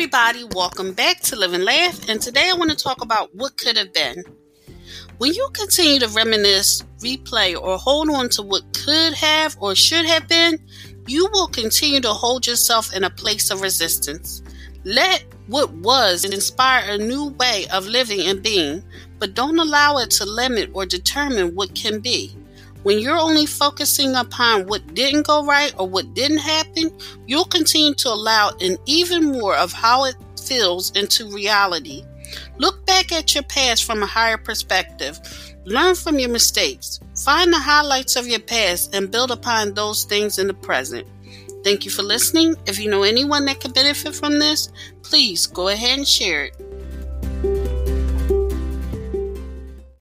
everybody, welcome back to Live and Laugh. And today I want to talk about what could have been. When you continue to reminisce, replay, or hold on to what could have or should have been, you will continue to hold yourself in a place of resistance. Let what was inspire a new way of living and being, but don't allow it to limit or determine what can be. When you're only focusing upon what didn't go right or what didn't happen, you'll continue to allow an even more of how it feels into reality. Look back at your past from a higher perspective. Learn from your mistakes. Find the highlights of your past and build upon those things in the present. Thank you for listening. If you know anyone that could benefit from this, please go ahead and share it.